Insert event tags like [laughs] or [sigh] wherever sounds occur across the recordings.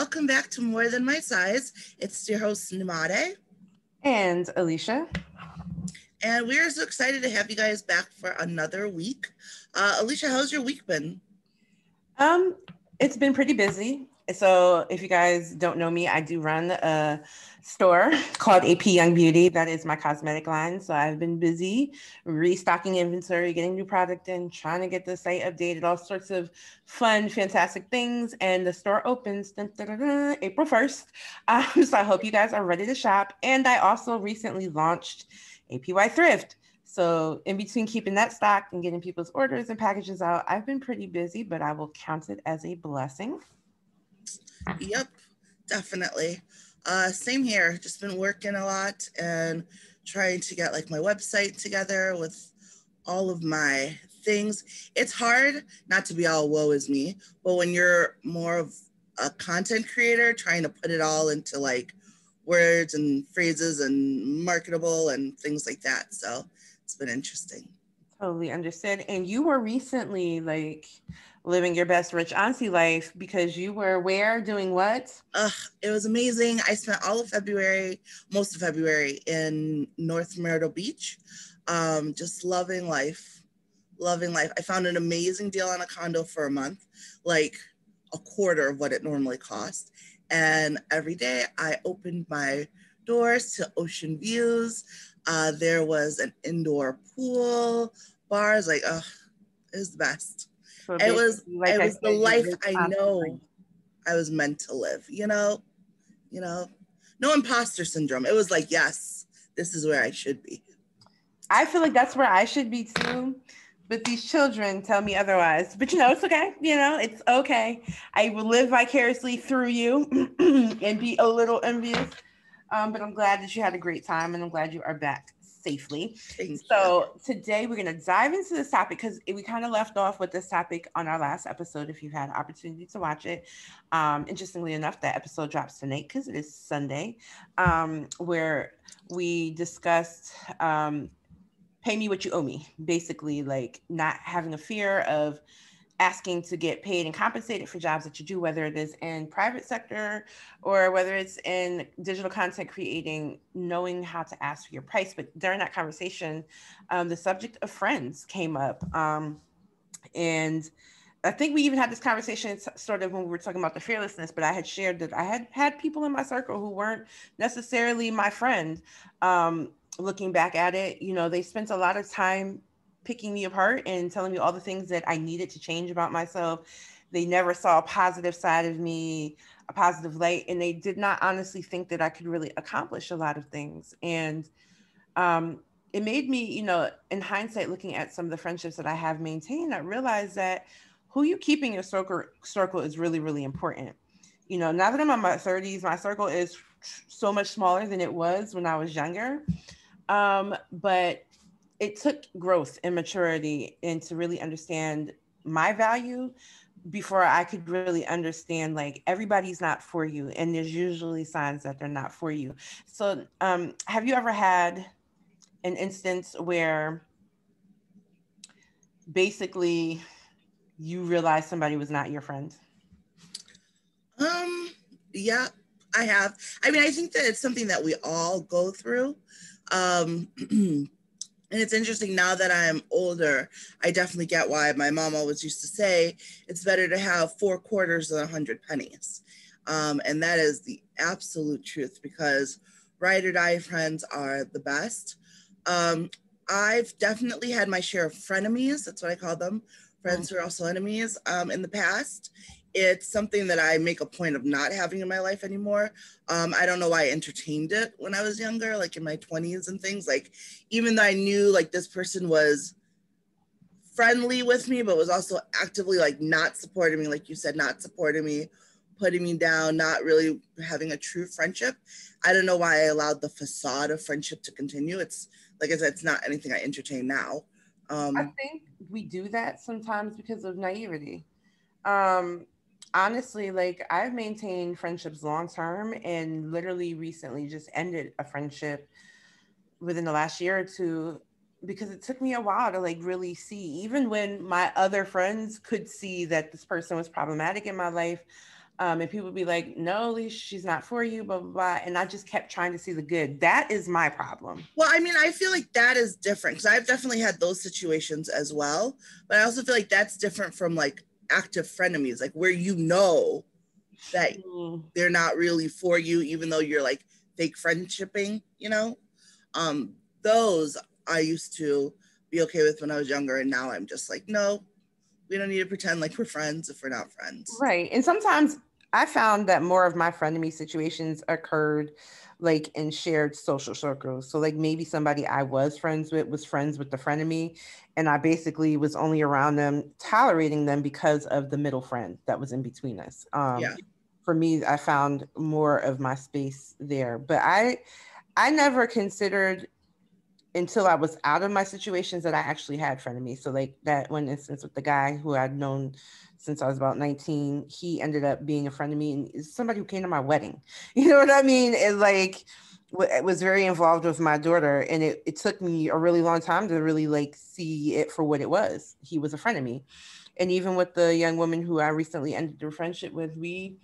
welcome back to More Than My Size. It's your host, Namade. And Alicia. And we're so excited to have you guys back for another week. Uh, Alicia, how's your week been? Um, it's been pretty busy. So if you guys don't know me, I do run a store called AP Young Beauty. That is my cosmetic line. So I've been busy restocking inventory, getting new product in, trying to get the site updated, all sorts of fun, fantastic things. And the store opens dun, dun, dun, April 1st. [laughs] Um, so I hope you guys are ready to shop. And I also recently launched APY Thrift. So in between keeping that stock and getting people's orders and packages out, I've been pretty busy, but I will count it as a blessing. Yep, definitely. Uh, same here. Just been working a lot and trying to get like my website together with all of my things. It's hard not to be all woe is me, but when you're more of a content creator, trying to put it all into like words and phrases and marketable and things like that. So it's been interesting. Totally understood. And you were recently like living your best rich auntie life because you were where doing what? Uh, it was amazing. I spent all of February, most of February in North Myrtle Beach, um, just loving life, loving life. I found an amazing deal on a condo for a month, like a quarter of what it normally cost. And every day I opened my doors to ocean views. Uh, there was an indoor pool, bars, like, oh, it was the best it was like it was the life I know I was meant to live, you know, you know, no imposter syndrome. It was like, yes, this is where I should be. I feel like that's where I should be too. But these children tell me otherwise. But you know, it's okay. You know, it's okay. I will live vicariously through you [clears throat] and be a little envious. Um, but I'm glad that you had a great time and I'm glad you are back safely. Thank so you. today we're going to dive into this topic because we kind of left off with this topic on our last episode. If you had opportunity to watch it, um, interestingly enough, that episode drops tonight because it is Sunday, um, where we discussed um, pay me what you owe me, basically like not having a fear of asking to get paid and compensated for jobs that you do, whether it is in private sector or whether it's in digital content creating, knowing how to ask for your price. But during that conversation, um, the subject of friends came up. Um, and I think we even had this conversation sort of when we were talking about the fearlessness, but I had shared that I had had people in my circle who weren't necessarily my friend. Um, looking back at it, you know, they spent a lot of time picking me apart and telling me all the things that I needed to change about myself. They never saw a positive side of me, a positive light, and they did not honestly think that I could really accomplish a lot of things. And um, it made me, you know, in hindsight, looking at some of the friendships that I have maintained, I realized that who you keep in your circle, circle is really, really important. You know, now that I'm in my 30s, my circle is so much smaller than it was when I was younger. Um, but it took growth and maturity and to really understand my value before I could really understand like everybody's not for you and there's usually signs that they're not for you. So um have you ever had an instance where basically you realized somebody was not your friend? Um yeah, I have. I mean, I think that it's something that we all go through. Um [clears throat] And it's interesting now that I'm older, I definitely get why my mom always used to say it's better to have four quarters than a hundred pennies. Um, and that is the absolute truth because ride or die friends are the best. Um, I've definitely had my share of frenemies, that's what I call them, friends who are also enemies um, in the past it's something that I make a point of not having in my life anymore. Um, I don't know why I entertained it when I was younger, like in my 20s and things. Like, even though I knew like this person was friendly with me, but was also actively like not supporting me, like you said, not supporting me, putting me down, not really having a true friendship. I don't know why I allowed the facade of friendship to continue. It's like I said, it's not anything I entertain now. Um, I think we do that sometimes because of naivety. Um, honestly, like I've maintained friendships long term and literally recently just ended a friendship within the last year or two because it took me a while to like really see even when my other friends could see that this person was problematic in my life Um, and people would be like, no, Leash, she's not for you, blah, blah, blah. And I just kept trying to see the good. That is my problem. Well, I mean, I feel like that is different because I've definitely had those situations as well. But I also feel like that's different from like active frenemies, like where you know that mm. they're not really for you, even though you're like fake friendshipping, you know? Um, those I used to be okay with when I was younger. And now I'm just like, no, we don't need to pretend like we're friends if we're not friends. Right. And sometimes I found that more of my frenemy situations occurred like in shared social circles. So like maybe somebody I was friends with was friends with the frenemy and I basically was only around them tolerating them because of the middle friend that was in between us. Um yeah. for me I found more of my space there. But I I never considered until I was out of my situations that I actually had friend of me. So like that one instance with the guy who I'd known since I was about 19. He ended up being a frenemy and somebody who came to my wedding. [laughs] You know what I mean? It like it was very involved with my daughter and it, it took me a really long time to really like see it for what it was. He was a frenemy. And even with the young woman who I recently ended a friendship with, we,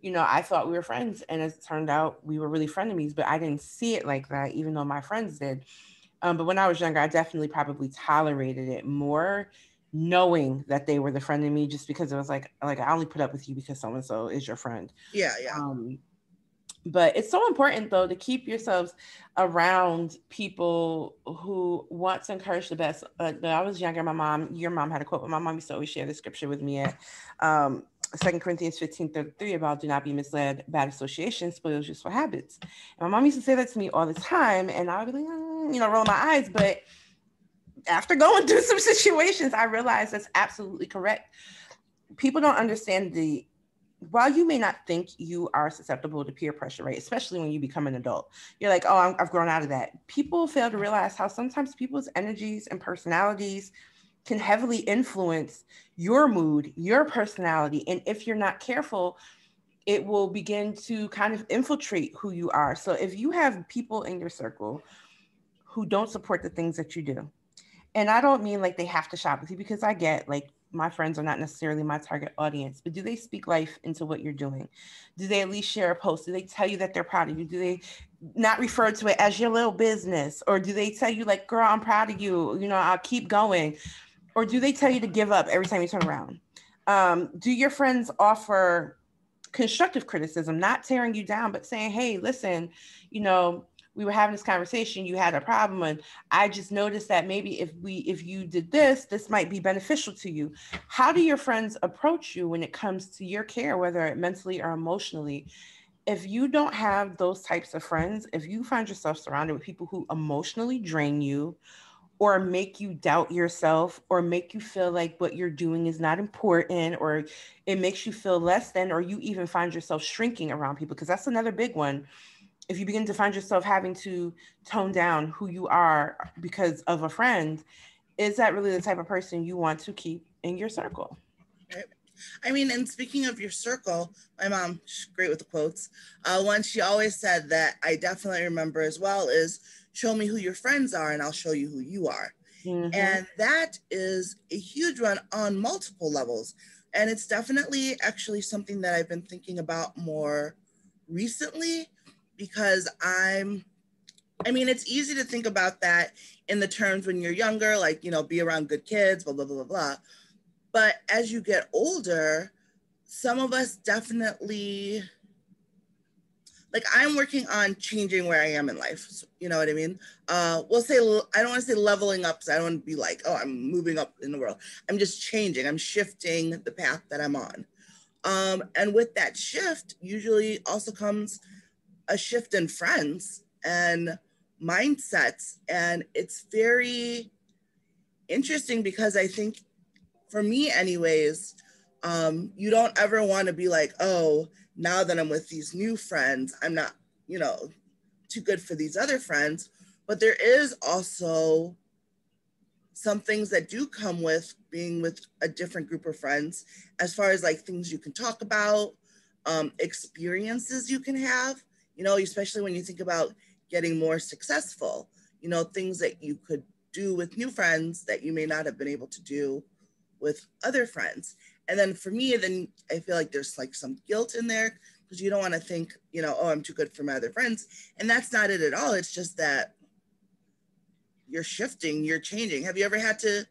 you know, I thought we were friends. And as it turned out, we were really frenemies, but I didn't see it like that, even though my friends did. Um, but when I was younger, I definitely probably tolerated it more knowing that they were the frenemy just because it was like like I only put up with you because so and so is your friend. Yeah, yeah. Um, but it's so important though to keep yourselves around people who want to encourage the best. Uh, when I was younger, my mom, your mom had a quote, but my mom used to always share the scripture with me at um, 2 Corinthians 15 33 about do not be misled, bad association spoils useful habits. And my mom used to say that to me all the time, and I would be like, mm, you know, roll my eyes, but after going [laughs] through some situations, I realized that's absolutely correct. People don't understand the while you may not think you are susceptible to peer pressure, right? Especially when you become an adult, you're like, oh, i have grown out of that. People fail to realize how sometimes people's energies and personalities can heavily influence your mood, your personality. And if you're not careful, it will begin to kind of infiltrate who you are. So if you have people in your circle who don't support the things that you do, and I don't mean like they have to shop with you because I get like my friends are not necessarily my target audience, but do they speak life into what you're doing? Do they at least share a post? Do they tell you that they're proud of you? Do they not refer to it as your little business? Or do they tell you, like, girl, I'm proud of you? You know, I'll keep going. Or do they tell you to give up every time you turn around? Um, do your friends offer constructive criticism, not tearing you down, but saying, hey, listen, you know, we were having this conversation you had a problem and i just noticed that maybe if we if you did this this might be beneficial to you how do your friends approach you when it comes to your care whether it mentally or emotionally if you don't have those types of friends if you find yourself surrounded with people who emotionally drain you or make you doubt yourself or make you feel like what you're doing is not important or it makes you feel less than or you even find yourself shrinking around people because that's another big one if you begin to find yourself having to tone down who you are because of a friend, is that really the type of person you want to keep in your circle? Right. I mean, and speaking of your circle, my mom, great with the quotes. Uh, one she always said that I definitely remember as well is show me who your friends are and I'll show you who you are. Mm-hmm. And that is a huge one on multiple levels. And it's definitely actually something that I've been thinking about more recently because I'm I mean, it's easy to think about that in the terms when you're younger, like, you know, be around good kids, blah, blah, blah, blah, blah. But as you get older, some of us definitely, like, I'm working on changing where I am in life. You know what I mean? Uh, we'll say, I don't want to say leveling up because I don't want to be like, oh, I'm moving up in the world. I'm just changing, I'm shifting the path that I'm on. Um, and with that shift, usually also comes a shift in friends and mindsets. And it's very interesting because I think, for me, anyways, um, you don't ever want to be like, oh, now that I'm with these new friends, I'm not, you know, too good for these other friends. But there is also some things that do come with being with a different group of friends, as far as like things you can talk about, um, experiences you can have you know, especially when you think about getting more successful, you know, things that you could do with new friends that you may not have been able to do with other friends. And then for me, then I feel like there's like some guilt in there because you don't want to think, you know, oh, I'm too good for my other friends. And that's not it at all. It's just that you're shifting, you're changing. Have you ever had to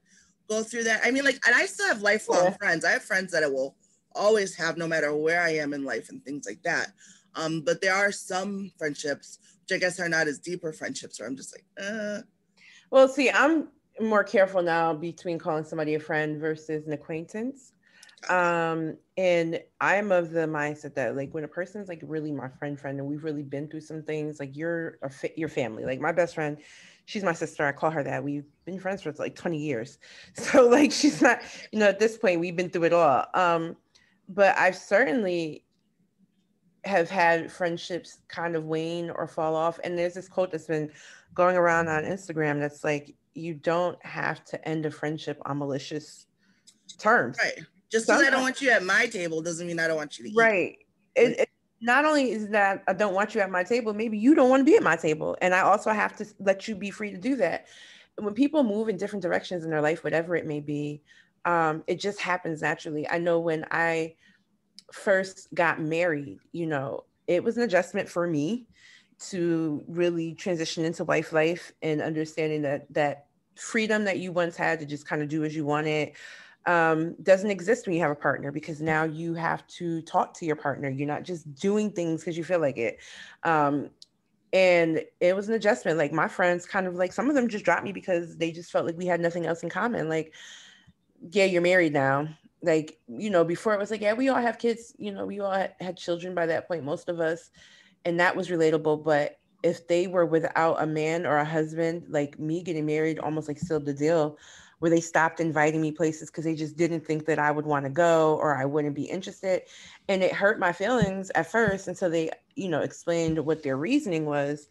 go through that? I mean, like, and I still have lifelong yeah. friends. I have friends that I will always have no matter where I am in life and things like that. Um, but there are some friendships, which I guess are not as deeper friendships, where I'm just like, uh. Well, see, I'm more careful now between calling somebody a friend versus an acquaintance. Um, and I'm of the mindset that like when a person's like really my friend, friend, and we've really been through some things, like you're a fa- your family. Like my best friend, she's my sister. I call her that. We've been friends for like 20 years. [laughs] So like she's not, you know, at this point we've been through it all. Um, but I've certainly have had friendships kind of wane or fall off. And there's this quote that's been going around on Instagram that's like, you don't have to end a friendship on malicious terms. Right. Just because I don't want you at my table doesn't mean I don't want you to eat. Right. It, it, not only is that I don't want you at my table, maybe you don't want to be at my table. And I also have to let you be free to do that. When people move in different directions in their life, whatever it may be, um, it just happens naturally. I know when I first got married, you know, it was an adjustment for me to really transition into wife life and understanding that that freedom that you once had to just kind of do as you wanted um, doesn't exist when you have a partner because now you have to talk to your partner. You're not just doing things because you feel like it. Um, and it was an adjustment. Like my friends, kind of like some of them just dropped me because they just felt like we had nothing else in common. Like, yeah, you're married now. Like, you know, before it was like, yeah, we all have kids. You know, we all had, children by that point, most of us, and that was relatable. But if they were without a man or a husband, like me getting married, almost like sealed the deal where they stopped inviting me places because they just didn't think that I would want to go or I wouldn't be interested. And it hurt my feelings at first until they, you know, explained what their reasoning was.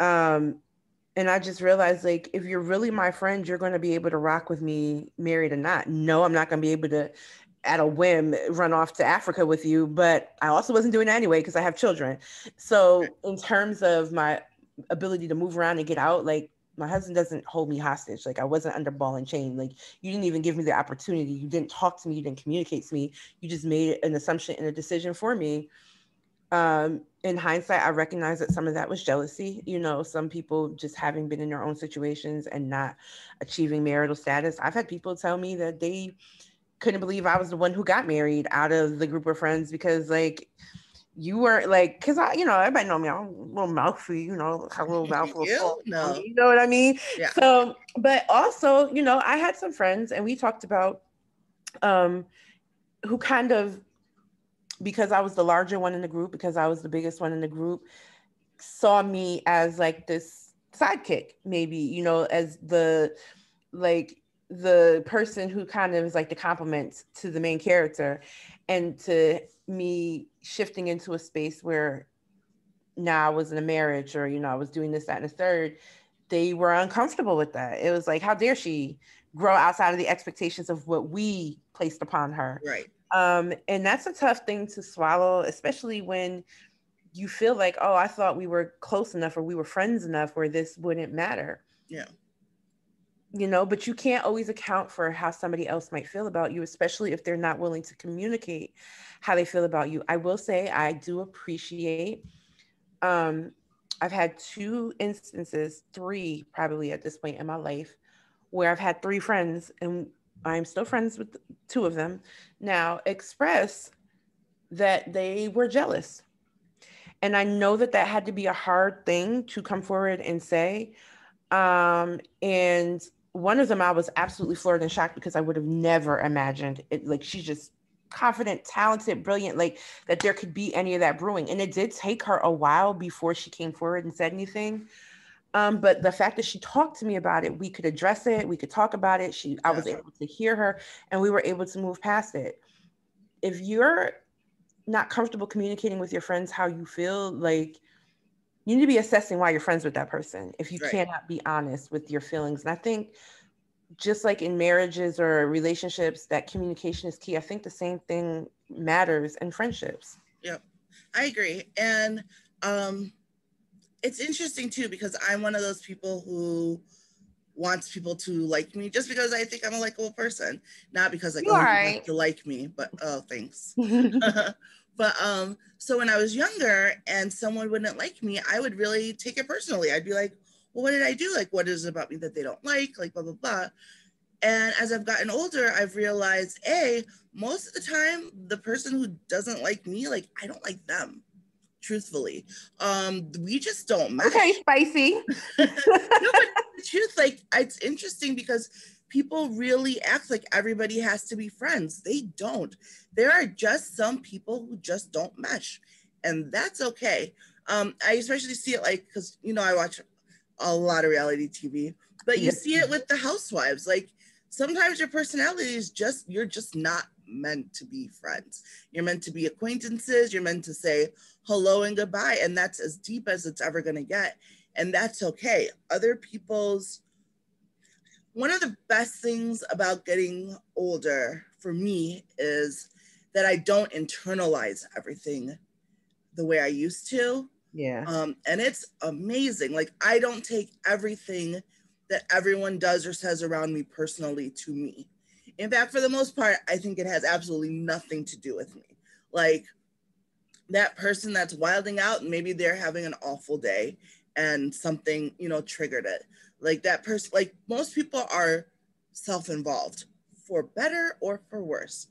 Um, and I just realized like if you're really my friend, you're going to be able to rock with me, married or not. No, I'm not going to be able to at a whim run off to Africa with you, but I also wasn't doing that anyway because I have children. So in terms of my ability to move around and get out, like my husband doesn't hold me hostage. Like I wasn't under ball and chain. Like you didn't even give me the opportunity. You didn't talk to me. You didn't communicate to me. You just made an assumption and a decision for me. Um, in hindsight, I recognize that some of that was jealousy. You know, some people just having been in their own situations and not achieving marital status. I've had people tell me that they couldn't believe I was the one who got married out of the group of friends because like you were like, cause I, you know, everybody know me. I'm a little mouthy, you know, a little [laughs] mouthful. you, know. you know what I mean? Yeah. So, but also, you know, I had some friends, and we talked about, um, who kind of, because I was the larger one in the group, because I was the biggest one in the group, saw me as like this sidekick, maybe, you know, as the, like the person who kind of is like the complement to the main character, and to me shifting into a space where now I was in a marriage or, you know, I was doing this, that, and a third, they were uncomfortable with that. It was like, how dare she grow outside of the expectations of what we placed upon her? Right. Um, and that's a tough thing to swallow, especially when you feel like, oh, I thought we were close enough or we were friends enough where this wouldn't matter. Yeah you know but you can't always account for how somebody else might feel about you especially if they're not willing to communicate how they feel about you. I will say i do appreciate um i've had two instances three probably at this point in my life where i've had three friends and i'm still friends with two of them now express that they were jealous. And i know that that had to be a hard thing to come forward and say um, and one of them I was absolutely floored and shocked because I would have never imagined it. Like she's just confident, talented, brilliant, like that there could be any of that brewing. And it did take her a while before she came forward and said anything. Um, but the fact that she talked to me about it, we could address it, we could talk about it. She, I was able to hear her, and we were able to move past it. If you're not comfortable communicating with your friends how you feel, like you need to be assessing why you're friends with that person if you right. cannot be honest with your feelings. And I think just like in marriages or relationships, that communication is key. I think the same thing matters in friendships. Yep, I agree. And um, it's interesting too because I'm one of those people who wants people to like me just because I think I'm a likable person, not because like You oh, right. have to like me. But oh, thanks. [laughs] [laughs] but um, so when I was younger and someone wouldn't like me, I would really take it personally. I'd be like, well, what did I do? Like, what is it about me that they don't like? Like, blah blah blah. And as I've gotten older, I've realized, a most of the time, the person who doesn't like me, like I don't like them. Truthfully, um, we just don't match okay, spicy. [laughs] no, but the truth, like it's interesting because people really act like everybody has to be friends. They don't. There are just some people who just don't mesh, and that's okay. Um, I especially see it like because you know I watch a lot of reality TV, but you Yeah. see it with the housewives. Like sometimes your personality is just you're just not meant to be friends. You're meant to be acquaintances. You're meant to say hello and goodbye, and that's as deep as it's ever gonna get and that's okay. Other people's one of the best things about getting older for me is that I don't internalize everything the way I used to. Yeah. Um, and it's amazing. Like I don't take everything that everyone does or says around me personally to me. In fact, for the most part, I think it has absolutely nothing to do with me. Like that person that's wilding out, maybe they're having an awful day and something, you know, triggered it. Like that person, like most people are self-involved for better or for worse.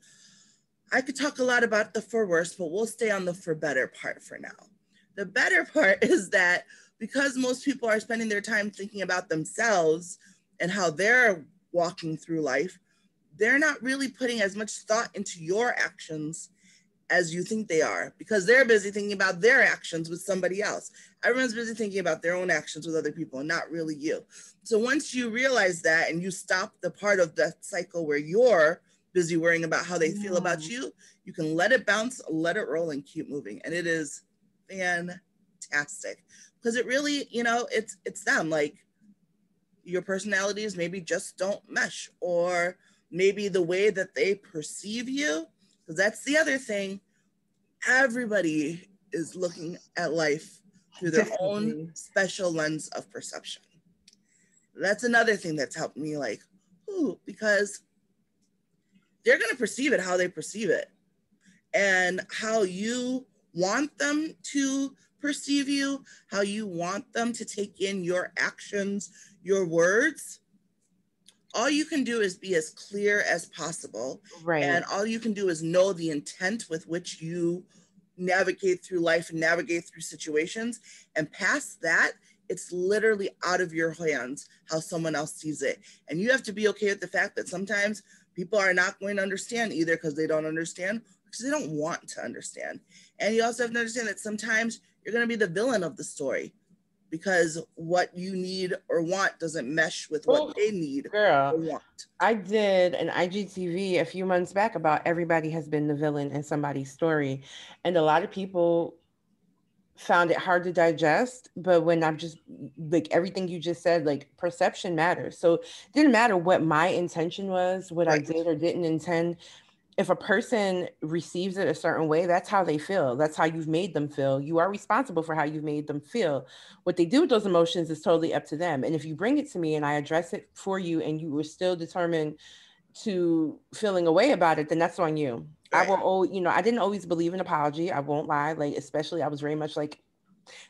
I could talk a lot about the for worse, but we'll stay on the for better part for now. The better [laughs] part is that because most people are spending their time thinking about themselves and how they're walking through life, they're not really putting as much thought into your actions as you think they are because they're busy thinking about their actions with somebody else. Everyone's busy thinking about their own actions with other people and not really you. So once you realize that and you stop the part of that cycle where you're busy worrying about how they feel about you, you can let it bounce, let it roll, and keep moving. And it is fantastic because it really, you know, it's it's them. Like your personalities maybe just don't mesh, or maybe the way that they perceive you, because that's the other thing. Everybody is looking at life through their own special lens of perception. That's another thing that's helped me, like, ooh, because they're going to perceive it how they perceive it and how you want them to perceive you, how you want them to take in your actions, your words. All you can do is be as clear as possible. Right. And all you can do is know the intent with which you navigate through life and navigate through situations. And past that, it's literally out of your hands how someone else sees it. And you have to be okay with the fact that sometimes people are not going to understand either because they don't understand because they don't want to understand. And you also have to understand that sometimes you're going to be the villain of the story because what you need or want doesn't mesh with what Well, they need or want. I did an IGTV a few months back about everybody has been the villain in somebody's story. And a lot of people found it hard to digest. But when I'm just like everything you just said, like perception matters. So it didn't matter what my intention was, what I did or didn't intend. If a person receives it a certain way, that's how they feel. That's how you've made them feel. You are responsible for how you've made them feel. What they do with those emotions is totally up to them. And if you bring it to me and I address it for you and you were still determined to feeling a way about it, then that's on you. I will, al- you know, I didn't always believe in apology. I won't lie. Like, especially, I was very much like,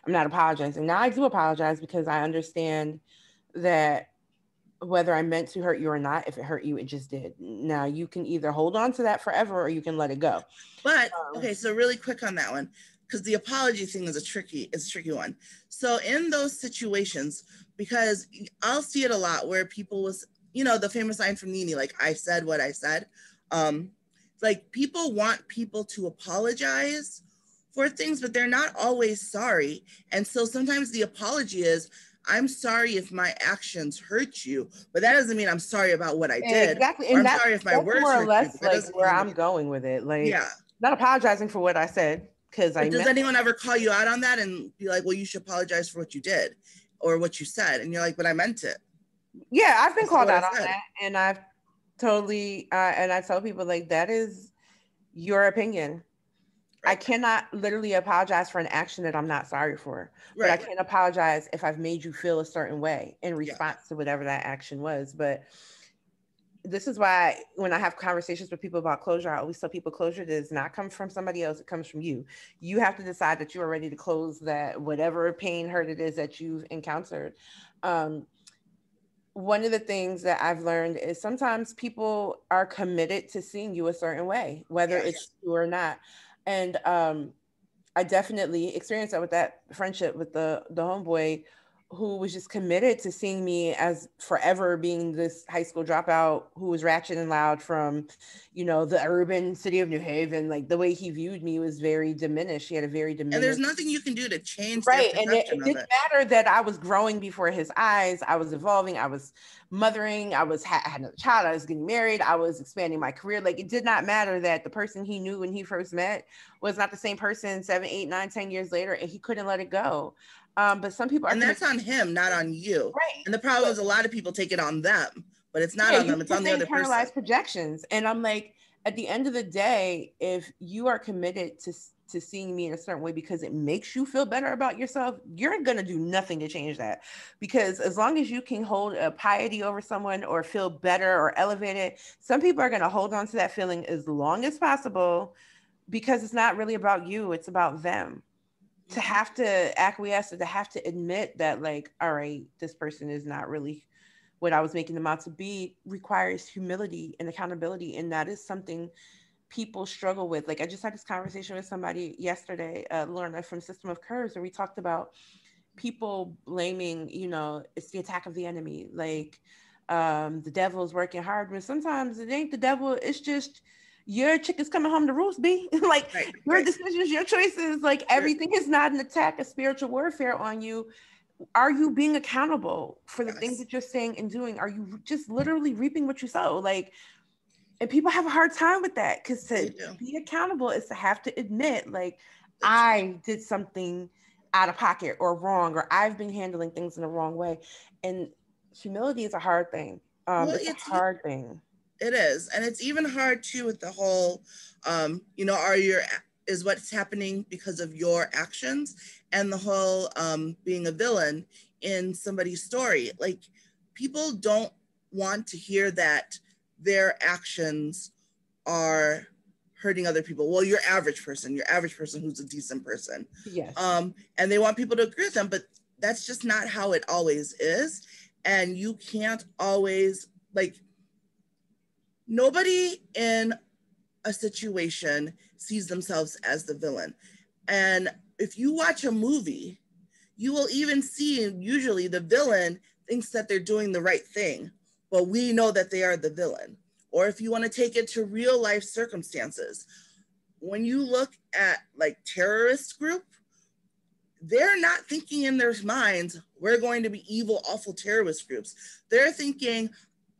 I'm not apologizing. Now I do apologize because I understand that whether I meant to hurt you or not, if it hurt you, it just did. Now you can either hold on to that forever or you can let it go. But Um, okay, so really quick on that one, because the apology thing is a tricky, is a tricky one. So in those situations, because I'll see it a lot where people was, you know, the famous line from Nene, like I said what I said. Um, like people want people to apologize for things, but they're not always sorry. And so sometimes the apology is, I'm sorry if my actions hurt you, but that doesn't mean I'm sorry about what I did. Exactly. And I'm sorry if my words more hurt or you, less that like where I'm going with it. Like, Yeah. not apologizing for what I said because I does anyone ever call you out on that and be like, well, you should apologize for what you did or what you said? And you're like, but I meant it. Yeah, I've been That's called out on that, and I've totally uh, and I tell people like that is your opinion. I cannot literally apologize for an action that I'm not sorry for, right. but I can apologize if I've made you feel a certain way in response yeah. to whatever that action was. But this is why when I have conversations with people about closure, I always tell people closure does not come from somebody else, it comes from you. You have to decide that you are ready to close that whatever pain, hurt it is that you've encountered. Um, one of the things that I've learned is sometimes people are committed to seeing you a certain way, whether yes. it's true or not. And um, I definitely experienced that with that friendship with the the homeboy who was just committed to seeing me as forever being this high school dropout who was ratchet and loud from, you know, the urban city of New Haven. Like the way he viewed me was very diminished. He had a very diminished. And there's nothing you can do to change. Right. And it, it didn't it. matter that I was growing before his eyes. I was evolving. I was mothering. I was I had another child. I was getting married. I was expanding my career. Like it did not matter that the person he knew when he first met was not the same person seven, eight, nine, ten years later, and he couldn't let it go. Um, but some people are and that's on him, not on you. Right. And the problem is a lot of people take it on them, but it's not yeah, on them, it's on the other internalized person. projections. And I'm like, at the end of the day, if you are committed to to seeing me in a certain way because it makes you feel better about yourself, you're gonna do nothing to change that. Because as long as you can hold a piety over someone or feel better or elevated, some people are gonna hold on to that feeling as long as possible because it's not really about you, it's about them to have to acquiesce or to have to admit that like all right this person is not really what i was making them out to be requires humility and accountability and that is something people struggle with. Like i just had this conversation with somebody yesterday uh, lorna from system of curves and we talked about people blaming you know it's the attack of the enemy. Like um the devil is working hard when sometimes it ain't the devil it's just your chicken's coming home to roost, B. [laughs] like right, your right. decisions, your choices, like everything is not an attack, a spiritual warfare on you. Are you being accountable for the yes. things that you're saying and doing? Are you just literally reaping what you sow? Like, and people have a hard time with that because to be accountable is to have to admit, like, I did something out of pocket or wrong, or I've been handling things in the wrong way. And humility is a hard thing. Um, well, it's, it's a hard thing it is. And it's even hard too with the whole, um, you know, are your, is what's happening because of your actions and the whole um, being a villain in somebody's story. Like people don't want to hear that their actions are hurting other people. Well, your average person, your average person who's a decent person. Yes. Um, and they want people to agree with them, but that's just not how it always is. And you can't always like nobody in a situation sees themselves as the villain. And if you watch a movie, you will even see usually the villain thinks that they're doing the right thing, but we know that they are the villain. Or if you want to take it to real life circumstances, when you look at like terrorist group, they're not thinking in their minds, we're going to be evil, awful terrorist groups. They're thinking,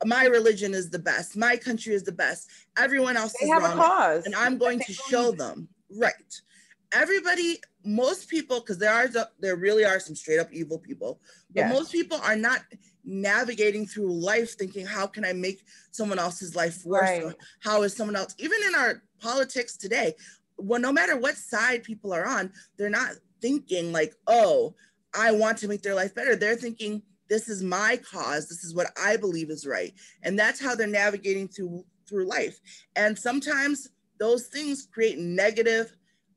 my religion is the best. My country is the best. Everyone else they is have wrong. A cause. And I'm going to show them. Right. Everybody, most people, because there are there really are some straight up evil people, but yes. most people are not navigating through life thinking, how can I make someone else's life worse? Right. How is someone else, even in our politics today, well, no matter what side people are on, they're not thinking like, oh, I want to make their life better. They're thinking, this is my cause this is what i believe is right. And that's how they're navigating through through life. And sometimes those things create negative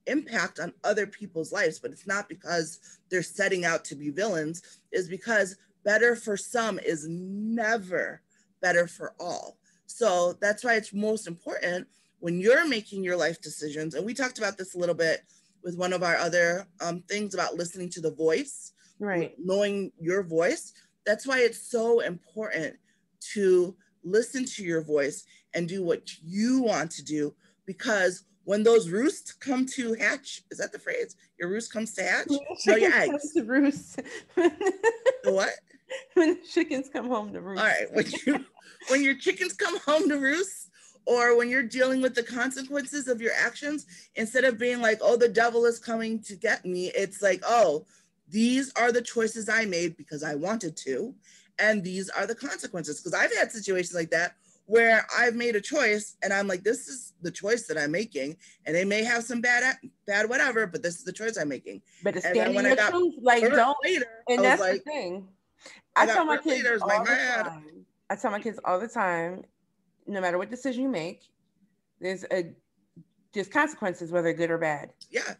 impact on other people's lives but it's not because they're setting out to be villains. Is because better for some is never better for all. So that's why it's most important when you're making your life decisions. And we talked about this a little bit with one of our other um, things about listening to the voice right knowing your voice that's why it's so important to listen to your voice and do what you want to do because when those roosts come to hatch, is that the phrase? Your roost comes to hatch? No, your eggs. To roost. [laughs] what? When the chickens come home to roost. All right. When, you, when your chickens come home to roost, or when you're dealing with the consequences of your actions, instead of being like, oh, the devil is coming to get me, it's like, oh, these are the choices I made because I wanted to, and these are the consequences. Because I've had situations like that where I've made a choice and I'm like, this is the choice that I'm making. And they may have some bad, bad whatever, but this is the choice I'm making. But it's standing when your I got truth, like don't. Later, and that's like, the thing. I, I tell my kids all the time. I tell my kids all the time, no matter what decision you make, there's a there's consequences, whether good or bad. Yeah.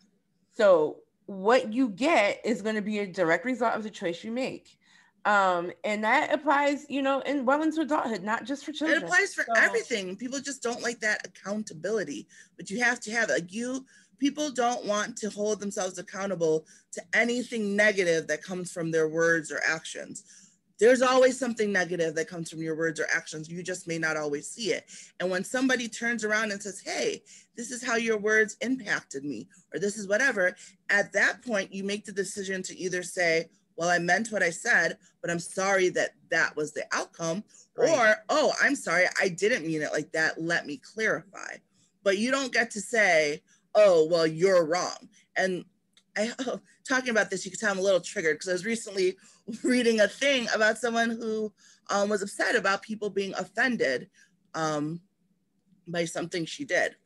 So what you get is going to be a direct result of the choice you make. Um, and that applies, you know, in well into adulthood, not just for children. It applies for so, everything. People just don't like that accountability, but you have to have it. Like you, people don't want to hold themselves accountable to anything negative that comes from their words or actions there's always something negative that comes from your words or actions. You just may not always see it. And when somebody turns around and says, Hey, this is how your words impacted me, or this is whatever, at that point, you make the decision to either say, Well, I meant what I said, but I'm sorry that that was the outcome, right. or Oh, I'm sorry, I didn't mean it like that. Let me clarify. But you don't get to say, Oh, well, you're wrong. And I, oh, [laughs] talking about this, you can tell I'm a little triggered because I was recently reading a thing about someone who um, was upset about people being offended um, by something she did.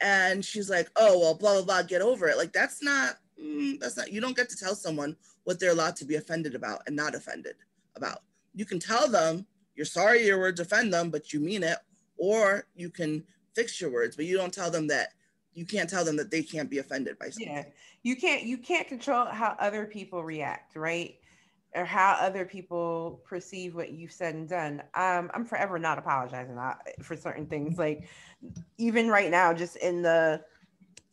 And she's like, oh, well, blah, blah, blah, get over it. Like, that's not, mm, that's not, you don't get to tell someone what they're allowed to be offended about and not offended about. You can tell them you're sorry your words offend them, but you mean it, or you can fix your words, but you don't tell them that you can't tell them that they can't be offended by something. Yeah, you can't you can't control how other people react, right? Or how other people perceive what you've said and done. Um, I'm forever not apologizing uh, for certain things. Like even right now, just in the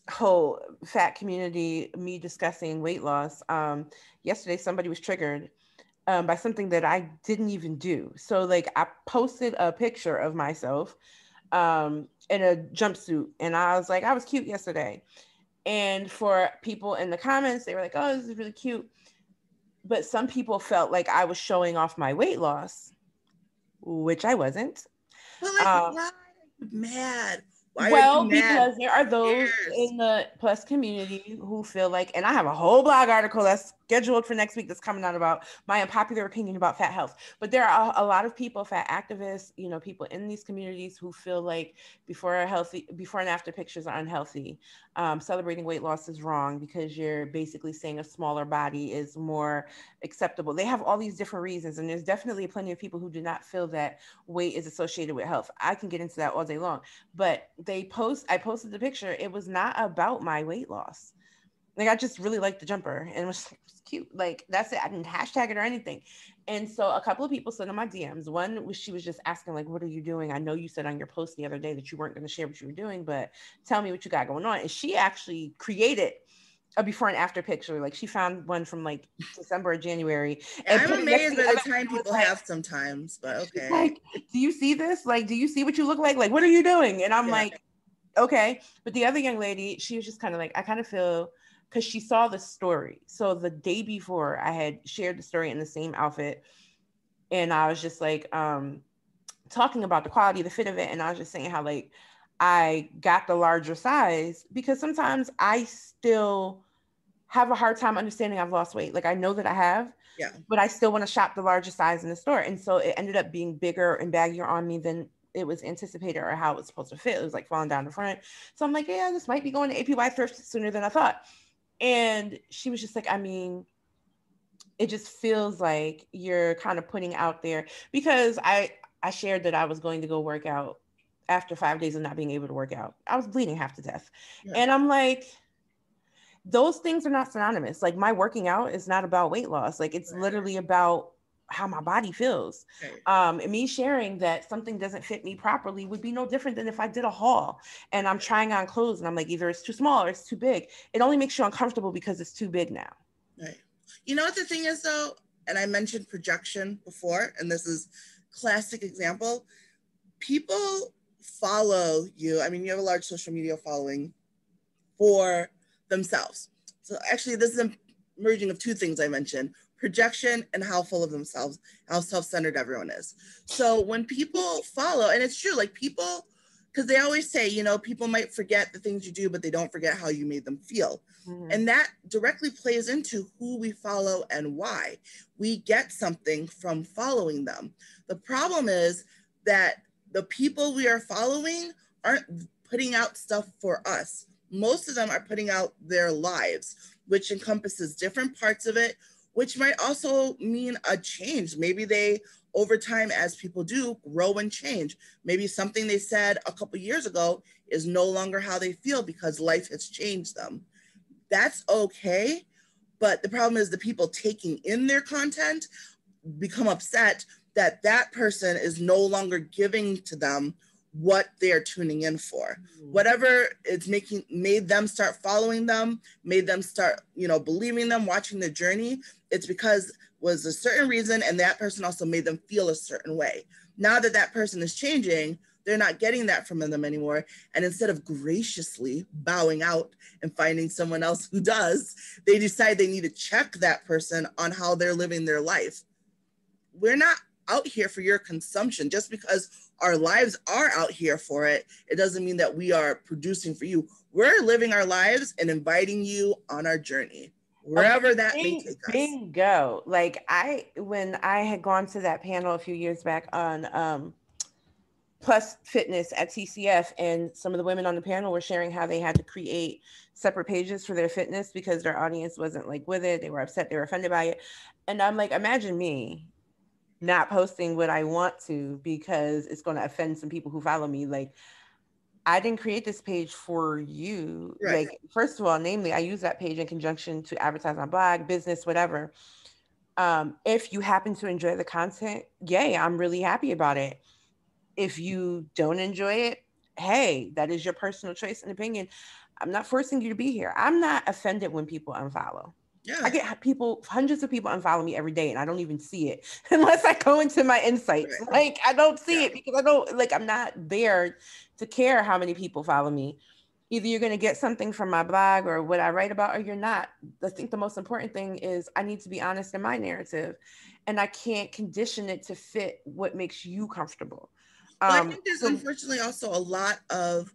whole fat community, me discussing weight loss. Um, yesterday, somebody was triggered um, by something that I didn't even do. So like I posted a picture of myself um, in a jumpsuit, and I was like, I was cute yesterday. And for people in the comments, they were like, "Oh, this is really cute." But some people felt like I was showing off my weight loss, which I wasn't. Well, like, um, why mad? Why well, because there are those in the plus community who feel like, and I have a whole blog article that's scheduled for next week that's coming out about my unpopular opinion about fat health. But there are a, lot of people, fat activists, you know, people in these communities who feel like before a healthy, before and after pictures are unhealthy. Um, celebrating weight loss is wrong because you're basically saying a smaller body is more acceptable. They have all these different reasons, and there's definitely plenty of people who do not feel that weight is associated with health. I can get into that all day long, but they post. I posted the picture. It was not about my weight loss. Like I just really liked the jumper and was, cute. Like that's it. I didn't hashtag it or anything. And so a couple of people sent in my DMs. One was she was just asking, like, what are you doing? I know you said on your post the other day that you weren't going to share what you were doing, but tell me what you got going on. And she actually created a before and after picture. Like she found one from like December or January. And I'm amazed by the time people like, have sometimes, but okay. Like, do you see this? Like, do you see what you look like? Like, what are you doing? And I'm yeah. like, okay. But the other young lady, she was just kind of like, I kind of feel because she saw the story. So the day before, I had shared the story in the same outfit, and I was just like um, talking about the quality, the fit of it, and I was just saying how like I got the larger size because sometimes I still have a hard time understanding I've lost weight. Like I know that I have, yeah, but I still want to shop the larger size in the store, and so it ended up being bigger and baggier on me than it was anticipated or how it was supposed to fit. It was like falling down the front. So I'm like, yeah, this might be going to APY thrift sooner than I thought. And she was just like, I mean, it just feels like you're kind of putting out there because I I shared that I was going to go work out after five days of not being able to work out. I was bleeding half to death. Yeah. And I'm like, those things are not synonymous. Like my working out is not about weight loss. Like it's right. literally about how my body feels. Um, and me sharing that something doesn't fit me properly would be no different than if I did a haul and I'm trying on clothes and I'm like, either it's too small or it's too big. It only makes you uncomfortable because it's too big now. Right. You know what the thing is though, and I mentioned projection before, and this is classic example. People follow you. I mean, you have a large social media following for themselves. So actually, this is a merging of two things I mentioned projection and how full of themselves, how self-centered everyone is. So when people follow, and it's true, like people, because they always say, you know, people might forget the things you do, but they don't forget how you made them feel. Mm-hmm. And that directly plays into who we follow and why. We get something from following them. The problem is that the people we are following aren't putting out stuff for us. Most of them are putting out their lives, which encompasses different parts of it, which might also mean a change. Maybe they, over time, as people do, grow and change. Maybe something they said a couple years ago is no longer how they feel because life has changed them. That's okay. But the problem is the people taking in their content become upset that that person is no longer giving to them what they're tuning in for. Mm-hmm. whatever it's making made them start following them made them start you know believing them watching the journey it's because was a certain reason and that person also made them feel a certain way. Now that that person is changing they're not getting that from them anymore. And instead of graciously bowing out and finding someone else who does they decide they need to check that person on how they're living their life. We're not out here for your consumption. Just because our lives are out here for it it doesn't mean that we are producing for you. We're living our lives and inviting you on our journey wherever okay, that may take us. bingo. Like i when i had gone to that panel a few years back on um plus fitness at tcf and some of the women on the panel were sharing how they had to create separate pages for their fitness because their audience wasn't like with it. They were upset they were offended by it. And i'm like imagine me not posting what I want to because it's going to offend some people who follow me. Like, I didn't create this page for you. Right. Like, first of all, namely, I use that page in conjunction to advertise my blog, business, whatever. Um, if you happen to enjoy the content, yay, I'm really happy about it. If you don't enjoy it, hey, that is your personal choice and opinion. I'm not forcing you to be here. I'm not offended when people unfollow. Yeah. I get people, hundreds of people unfollow me every day and I don't even see it [laughs] unless I go into my insights. Right. Like I don't see yeah. it because I don't like I'm not there to care how many people follow me. Either you're going to get something from my blog or what I write about or you're not. I think the most important thing is I need to be honest in my narrative and I can't condition it to fit what makes you comfortable. Um, well, I think there's so, unfortunately also a lot of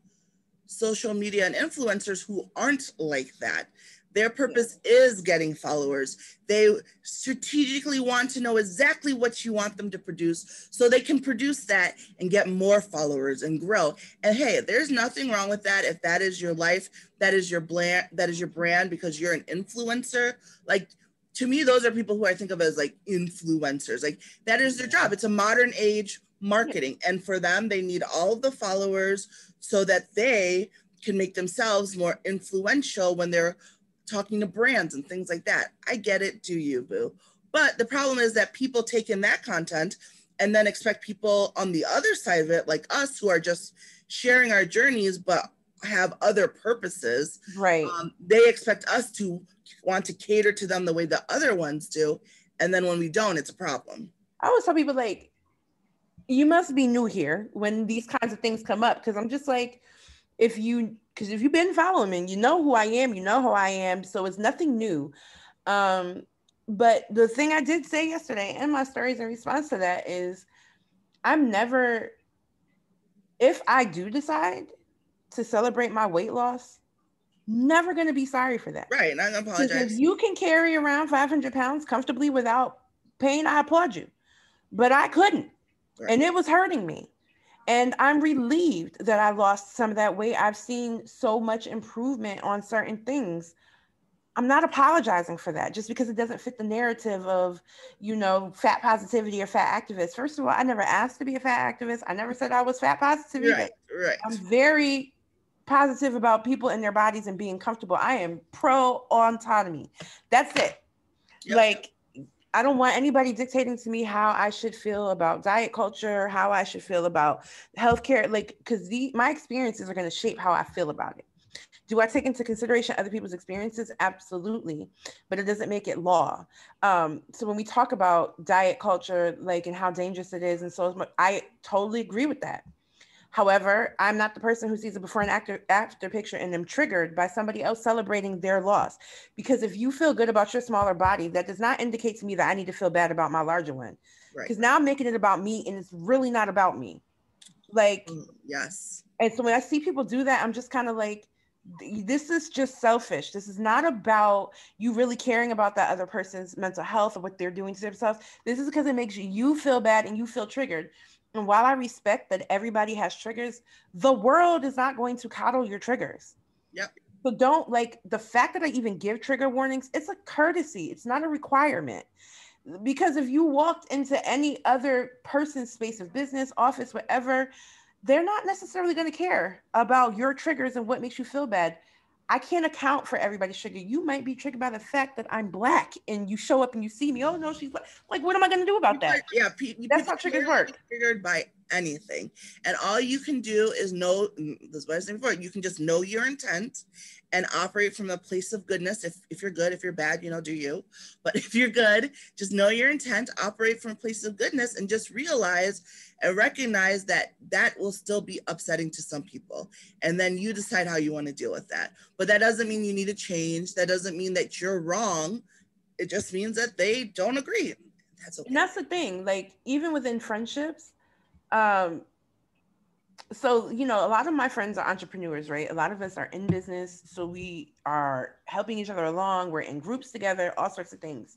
social media and influencers who aren't like that their purpose is getting followers. They strategically want to know exactly what you want them to produce so they can produce that and get more followers and grow. And hey, there's nothing wrong with that if that is your life, that is your brand, that is your brand because you're an influencer. Like to me, those are people who I think of as like influencers. Like that is their job. It's a modern age marketing. And for them, they need all of the followers so that they can make themselves more influential when they're talking to brands and things like that. I get it, do you, boo? But the problem is that people take in that content and then expect people on the other side of it, like us, who are just sharing our journeys, but have other purposes. Right. Um, they expect us to want to cater to them the way the other ones do. And then when we don't, it's a problem. I always tell people, like, you must be new here when these kinds of things come up. Cause I'm just like, if you because if you've been following me, you know who I am, you know who I am. So it's nothing new. Um, but the thing I did say yesterday and my stories in response to that is I'm never, if I do decide to celebrate my weight loss, never going to be sorry for that. Right. And I apologize. If you can carry around 500 pounds comfortably without pain, I applaud you. But I couldn't. Right. And it was hurting me. And I'm relieved that I lost some of that weight. I've seen so much improvement on certain things. I'm not apologizing for that just because it doesn't fit the narrative of, you know, fat positivity or fat activist. First of all, I never asked to be a fat activist. I never said I was fat positive. Right, right. I'm very positive about people and their bodies and being comfortable. I am pro autonomy. That's it. Yep. Like I don't want anybody dictating to me how I should feel about diet culture, how I should feel about healthcare, like because my experiences are going to shape how I feel about it. Do I take into consideration other people's experiences? Absolutely, but it doesn't make it law. Um, so when we talk about diet culture, like and how dangerous it is, and so I totally agree with that. However, I'm not the person who sees a before and after, after picture and am triggered by somebody else celebrating their loss. Because if you feel good about your smaller body, that does not indicate to me that I need to feel bad about my larger one. Because right. now I'm making it about me and it's really not about me. Like, mm, yes. And so when I see people do that, I'm just kind of like, this is just selfish. This is not about you really caring about that other person's mental health or what they're doing to themselves. This is because it makes you feel bad and you feel triggered. And while I respect that everybody has triggers, the world is not going to coddle your triggers. Yep. So don't like the fact that I even give trigger warnings, it's a courtesy, it's not a requirement. Because if you walked into any other person's space of business, office, whatever, they're not necessarily going to care about your triggers and what makes you feel bad. I can't account for everybody's trigger. You might be triggered by the fact that I'm black and you show up and you see me. Oh no, she's black. Like, what am I going to do about that? Yeah, that's how triggers work. Triggered by anything, and all you can do is know. Mm, this is what I was saying before. You can just know your intent and operate from a place of goodness. If, if you're good, if you're bad, you know, do you. But [laughs] if you're good, just know your intent, operate from a place of goodness, and just realize and recognize that that will still be upsetting to some people. And then you decide how you want to deal with that. But that doesn't mean you need to change. That doesn't mean that you're wrong. It just means that they don't agree. That's okay. And that's the thing. Like, even within friendships, um, so you know a lot of my friends are entrepreneurs right? A lot of us are in business so we are helping each other along. We're in groups together all sorts of things.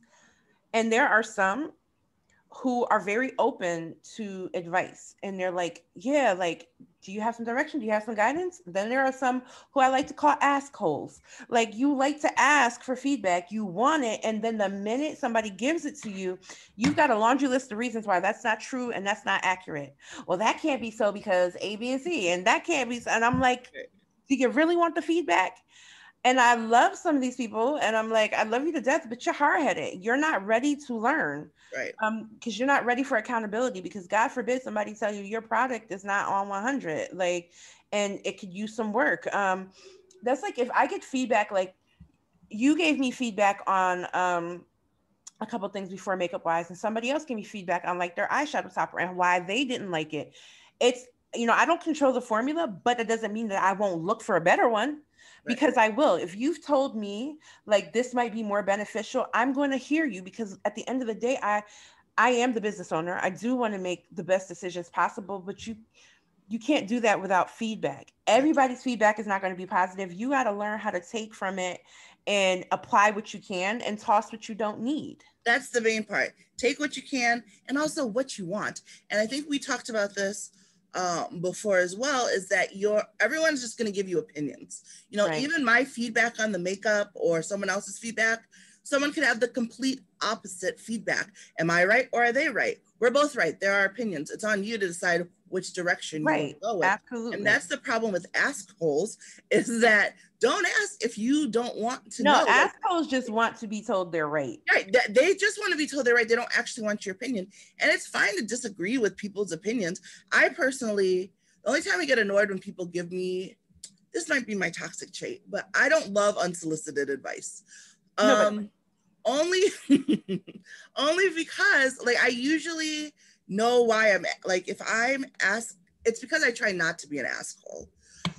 And there are some who are very open to advice and they're like yeah like do you have some direction? Do you have some guidance? Then there are some who i like to call ask holes like you like to ask for feedback you want it and then the minute somebody gives it to you you've got a laundry list of reasons why that's not true and that's not accurate. Well that can't be so because a b and c and that can't be so and i'm like do you really want the feedback and I love some of these people, and I'm like, I love you to death, but you're hard headed. You're not ready to learn, right? Um, because you're not ready for accountability. Because God forbid somebody tell you your product is not on 100, like, and it could use some work. Um, that's like if I get feedback, like you gave me feedback on um a couple things before makeup wise, and somebody else gave me feedback on like their eyeshadow topper and why they didn't like it. It's you know I don't control the formula, but it doesn't mean that I won't look for a better one because I will. If you've told me like this might be more beneficial, I'm going to hear you because at the end of the day, I I am the business owner. I do want to make the best decisions possible, but you you can't do that without feedback. Everybody's feedback is not going to be positive. You got to learn how to take from it and apply what you can and toss what you don't need. That's the main part. Take what you can and also what you want. And I think we talked about this um, before as well is that you're everyone's just going to give you opinions. You know, right. even my feedback on the makeup or someone else's feedback, someone could have the complete opposite feedback. Am I right or are they right? We're both right. There are opinions. It's on you to decide which direction right. you go. Absolutely. And that's the problem with ask holes is that don't ask if you don't want to no, know. No, assholes just want to be told they're right. Right. They just want to be told they're right. They don't actually want your opinion. And it's fine to disagree with people's opinions. I personally, the only time I get annoyed when people give me, this might be my toxic trait, but I don't love unsolicited advice. Um, no, only, [laughs] only because like I usually know why I'm like, if I'm asked, it's because I try not to be an asshole.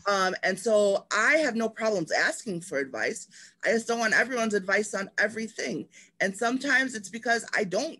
Um, and so I have no problems asking for advice. I just don't want everyone's advice on everything. And sometimes it's because I don't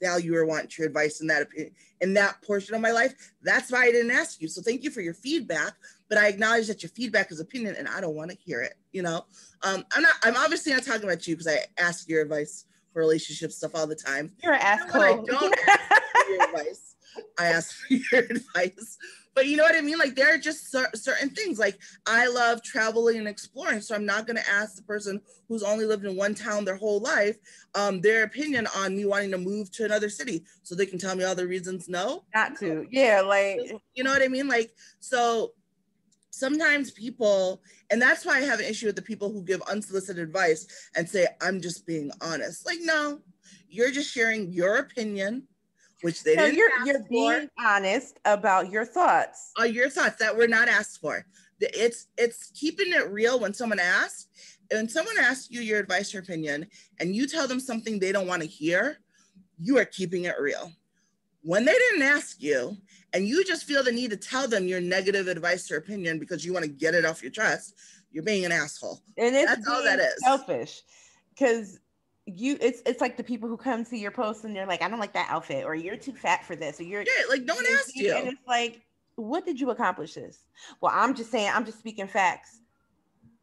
value or want your advice in that opinion, in that portion of my life. That's why I didn't ask you. So thank you for your feedback. But I acknowledge that your feedback is opinion and I don't want to hear it. You know, um, I'm not, I'm obviously not talking about you because I ask your advice for relationship stuff all the time. You're an asshole. Don't ask [laughs] [laughs] for your advice. I ask for [laughs] your advice but you know what I mean? Like there are just cer- certain things. Like I love traveling and exploring, so I'm not going to ask the person who's only lived in one town their whole life um, their opinion on me wanting to move to another city, so they can tell me all the reasons no. Not to, yeah, like you know what I mean? Like so. Sometimes people, and that's why I have an issue with the people who give unsolicited advice and say, I'm just being honest. Like, no, you're just sharing your opinion which they so didn't you're, you're being for. honest about your thoughts. Uh, your thoughts that were not asked for. It's it's keeping it real when someone asks. And someone asks you your advice or opinion and you tell them something they don't want to hear you are keeping it real. When they didn't ask you and you just feel the need to tell them your negative advice or opinion because you want to get it off your chest you're being an asshole. And it's that's all that is. selfish because you it's it's like the people who come to your post and they're like, I don't like that outfit, or you're too fat for this, or you're yeah, like no one asked you. And it's like, what did you accomplish this? Well, I'm just saying, I'm just speaking facts.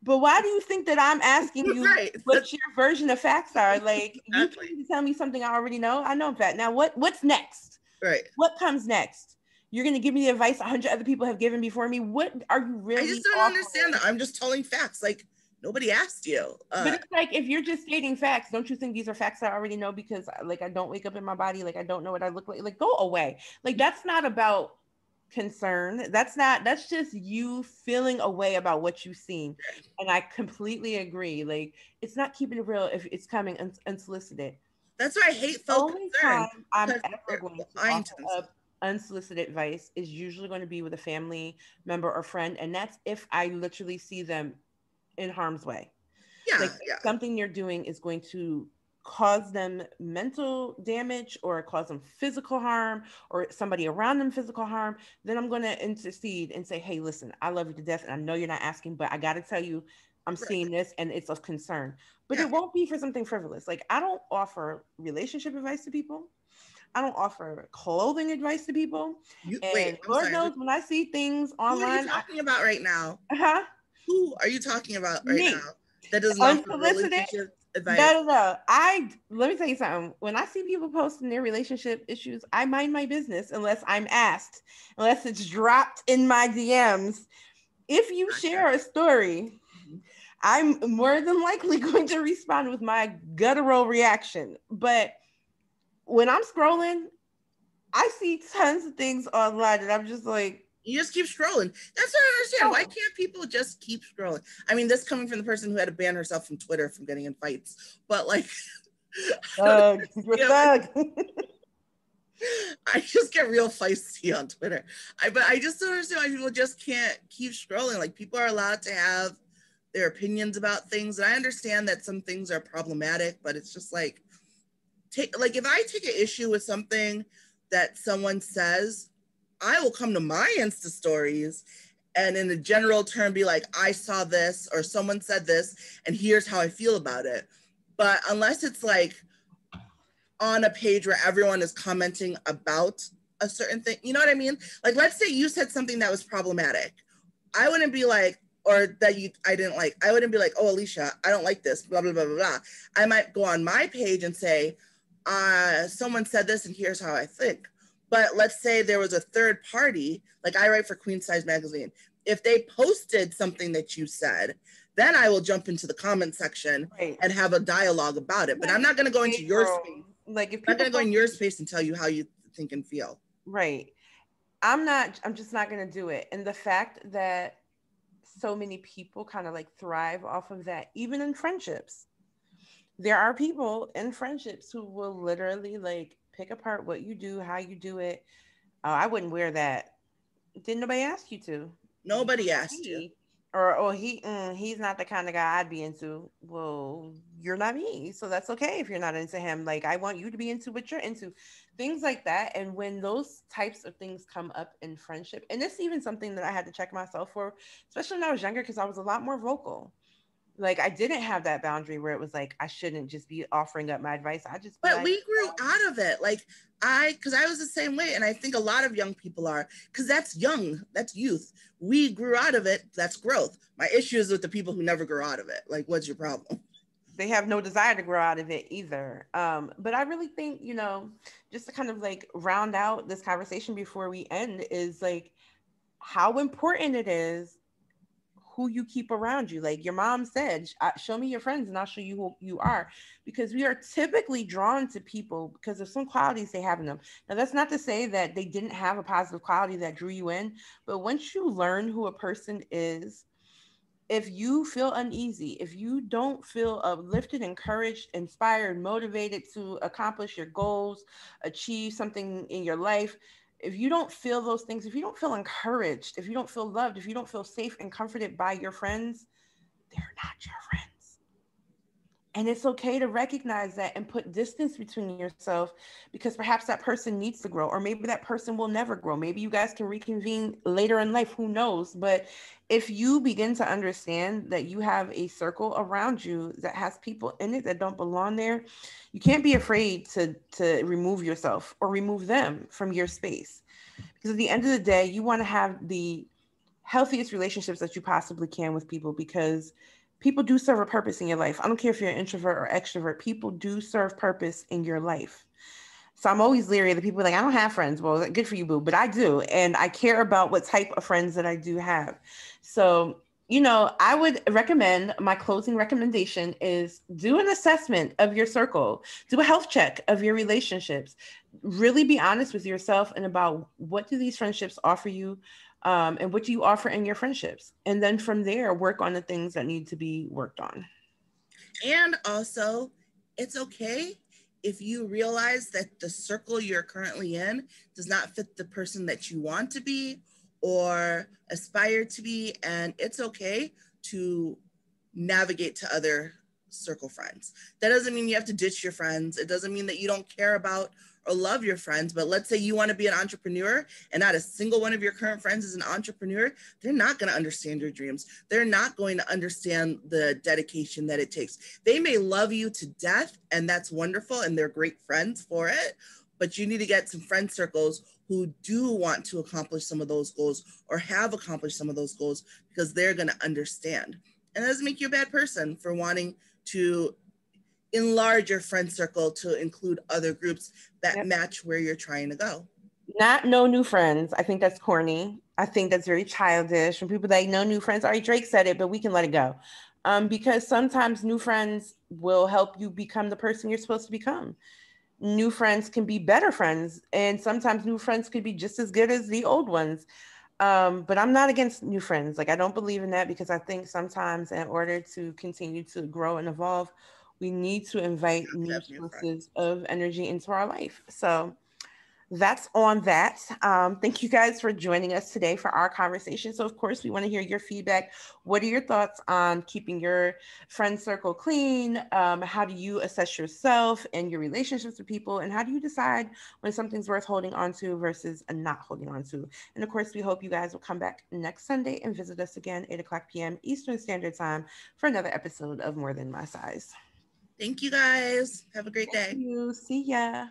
But why do you think that I'm asking you right. what your version of facts are? [laughs] Like exactly. you tell me something I already know. I know that. Now what what's next? Right. What comes next? You're going to give me the advice a hundred other people have given before me. What are you really? I just don't understand that. I'm just telling facts. Like nobody asked you. Uh, but it's like if you're just stating facts, don't you think these are facts I already know because like I don't wake up in my body, like I don't know what I look like. Like go away. Like that's not about concern. That's not. That's just you feeling away about what you've seen, and I completely agree. Like it's not keeping it real if it's coming un- unsolicited. That's why I hate felt only time I'm ever going to offer up unsolicited advice is usually going to be with a family member or friend, and that's if I literally see them in harm's way. Yeah, like yeah. something you're doing is going to cause them mental damage or cause them physical harm or somebody around them physical harm, then I'm going to intercede and say, hey, listen, I love you to death. And I know you're not asking, but I got to tell you, I'm right. seeing this and it's of concern. But yeah. it won't be for something frivolous. Like I don't offer relationship advice to people. I don't offer clothing advice to people. You, and wait, Lord sorry. knows when I see things online. Who are you talking I, about right now? Uh huh Who are you talking about right Me. now? That does not relationship advice. No, no, no. I let me tell you something. When I see people posting their relationship issues, I mind my business unless I'm asked, unless it's dropped in my DMs. If you share a story, mm-hmm. I'm more than likely [laughs] going to respond with my guttural reaction. But when I'm scrolling, I see tons of things online and I'm just like, you just keep scrolling. That's what I understand. Why can't people just keep scrolling? I mean, this coming from the person who had to ban herself from Twitter from getting in fights, but like, [laughs] uh, [laughs] I just get real feisty on Twitter. I but I just don't understand why people just can't keep scrolling. Like people are allowed to have their opinions about things, and I understand that some things are problematic, but it's just like take like if I take an issue with something that someone says, I will come to my Insta stories and in a general term be like, I saw this or someone said this, and here's how I feel about it. But unless it's like on a page where everyone is commenting about a certain thing, you know what I mean? Like, let's say you said something that was problematic. I wouldn't be like, or that you I didn't like, I wouldn't be like, oh Alicia, I don't like this, blah blah blah blah blah. I might go on my page and say, uh, someone said this and here's how I think. But let's say there was a third party, like I write for Queen Size Magazine. If they posted something that you said, then I will jump into the comment section right. and have a dialogue about it. But I'm not going to go into your space. Like if I'm not going to go in your space and tell you how you think and feel. Right. I'm not. I'm just not going to do it. And the fact that so many people kind of like thrive off of that, even in friendships. There are people in friendships who will literally like pick apart what you do, how you do it. Oh, I wouldn't wear that. Didn't nobody ask you to? Nobody asked you. Or, oh, he mm, he's not the kind of guy I'd be into. Well, you're not me, so that's okay if you're not into him. Like I want you to be into what you're into, things like that. And when those types of things come up in friendship, and it's even something that I had to check myself for, especially when I was younger, because I was a lot more vocal like I didn't have that boundary where it was like I shouldn't just be offering up my advice. I just But like, we grew out of it. Like I cuz I was the same way and I think a lot of young people are cuz that's young, that's youth. We grew out of it, that's growth. My issue is with the people who never grew out of it. Like what's your problem? They have no desire to grow out of it either. Um, but I really think, you know, just to kind of like round out this conversation before we end is like how important it is who you keep around you. Like your mom said, uh, show me your friends and I'll show you who you are. Because we are typically drawn to people because of some qualities they have in them. Now, that's not to say that they didn't have a positive quality that drew you in, but once you learn who a person is, if you feel uneasy, if you don't feel uplifted, encouraged, inspired, motivated to accomplish your goals, achieve something in your life, if you don't feel those things, if you don't feel encouraged, if you don't feel loved, if you don't feel safe and comforted by your friends, they're not your friends. And it's okay to recognize that and put distance between yourself because perhaps that person needs to grow, or maybe that person will never grow. Maybe you guys can reconvene later in life, who knows? But if you begin to understand that you have a circle around you that has people in it that don't belong there, you can't be afraid to, to remove yourself or remove them from your space. Because at the end of the day, you want to have the healthiest relationships that you possibly can with people because people do serve a purpose in your life. I don't care if you're an introvert or extrovert, people do serve purpose in your life. So I'm always leery of the people like, I don't have friends. Well, good for you, boo, but I do. And I care about what type of friends that I do have. So, you know, I would recommend my closing recommendation is do an assessment of your circle, do a health check of your relationships. Really be honest with yourself and about what do these friendships offer you um, and what do you offer in your friendships? And then from there, work on the things that need to be worked on. And also, it's okay if you realize that the circle you're currently in does not fit the person that you want to be or aspire to be, and it's okay to navigate to other circle friends. That doesn't mean you have to ditch your friends. It doesn't mean that you don't care about or love your friends, but let's say you want to be an entrepreneur and not a single one of your current friends is an entrepreneur, they're not going to understand your dreams. They're not going to understand the dedication that it takes. They may love you to death, and that's wonderful, and they're great friends for it, but you need to get some friend circles who do want to accomplish some of those goals or have accomplished some of those goals because they're going to understand. And that doesn't make you a bad person for wanting to enlarge your friend circle to include other groups that yep. match where you're trying to go. Not no new friends. I think that's corny. I think that's very childish. When people like no new friends, all right, Drake said it, but we can let it go. Um, because sometimes new friends will help you become the person you're supposed to become. New friends can be better friends, and sometimes new friends could be just as good as the old ones. Um, but I'm not against new friends. Like I don't believe in that because I think sometimes in order to continue to grow and evolve, we need to invite new sources of energy into our life. So that's on that. Um, thank you guys for joining us today for our conversation. So, of course, we want to hear your feedback. What are your thoughts on keeping your friend circle clean? Um, how do you assess yourself and your relationships with people? And how do you decide when something's worth holding on to versus not holding on to? And of course, we hope you guys will come back next Sunday and visit us again, 8 o'clock p.m. Eastern Standard Time, for another episode of More Than My Size. Thank you guys. Have a great Thank day. You. See ya.